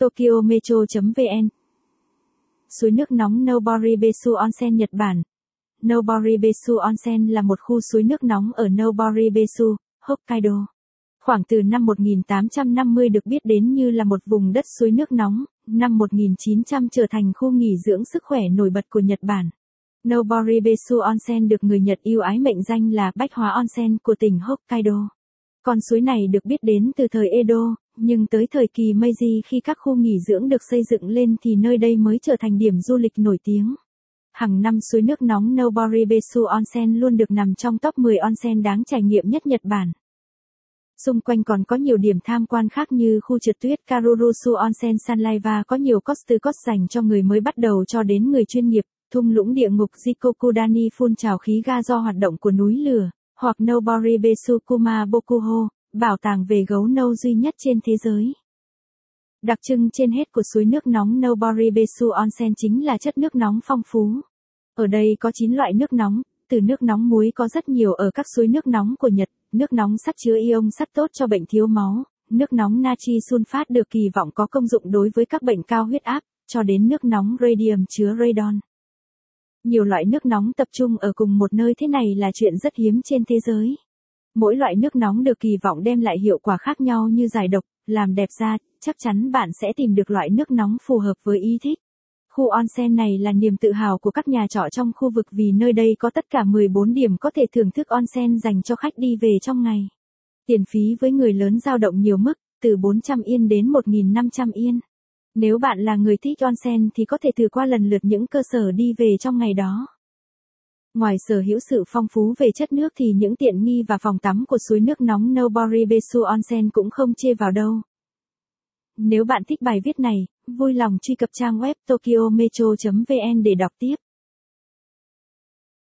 tokyometro.vn Suối nước nóng Nobori Besu Onsen Nhật Bản Nobori Besu Onsen là một khu suối nước nóng ở Nobori Besu, Hokkaido. Khoảng từ năm 1850 được biết đến như là một vùng đất suối nước nóng, năm 1900 trở thành khu nghỉ dưỡng sức khỏe nổi bật của Nhật Bản. Nobori Besu Onsen được người Nhật yêu ái mệnh danh là Bách Hóa Onsen của tỉnh Hokkaido. Con suối này được biết đến từ thời Edo, nhưng tới thời kỳ Meiji khi các khu nghỉ dưỡng được xây dựng lên thì nơi đây mới trở thành điểm du lịch nổi tiếng. Hàng năm suối nước nóng Noboribesu Onsen luôn được nằm trong top 10 onsen đáng trải nghiệm nhất Nhật Bản. Xung quanh còn có nhiều điểm tham quan khác như khu trượt tuyết Karurusu Onsen Sanlaiva có nhiều cost cost dành cho người mới bắt đầu cho đến người chuyên nghiệp, thung lũng địa ngục Jikokudani phun trào khí ga do hoạt động của núi lửa, hoặc Noboribesu Kuma Bokuho, bảo tàng về gấu nâu duy nhất trên thế giới. Đặc trưng trên hết của suối nước nóng Noboribesu Onsen chính là chất nước nóng phong phú. Ở đây có 9 loại nước nóng, từ nước nóng muối có rất nhiều ở các suối nước nóng của Nhật, nước nóng sắt chứa ion sắt tốt cho bệnh thiếu máu, nước nóng natri sunfat được kỳ vọng có công dụng đối với các bệnh cao huyết áp, cho đến nước nóng radium chứa radon. Nhiều loại nước nóng tập trung ở cùng một nơi thế này là chuyện rất hiếm trên thế giới. Mỗi loại nước nóng được kỳ vọng đem lại hiệu quả khác nhau như giải độc, làm đẹp da, chắc chắn bạn sẽ tìm được loại nước nóng phù hợp với ý thích. Khu onsen này là niềm tự hào của các nhà trọ trong khu vực vì nơi đây có tất cả 14 điểm có thể thưởng thức onsen dành cho khách đi về trong ngày. Tiền phí với người lớn dao động nhiều mức, từ 400 yên đến 1.500 yên. Nếu bạn là người thích onsen thì có thể thử qua lần lượt những cơ sở đi về trong ngày đó. Ngoài sở hữu sự phong phú về chất nước thì những tiện nghi và phòng tắm của suối nước nóng Noboribesu Onsen cũng không chê vào đâu. Nếu bạn thích bài viết này, vui lòng truy cập trang web tokyometro.vn để đọc tiếp.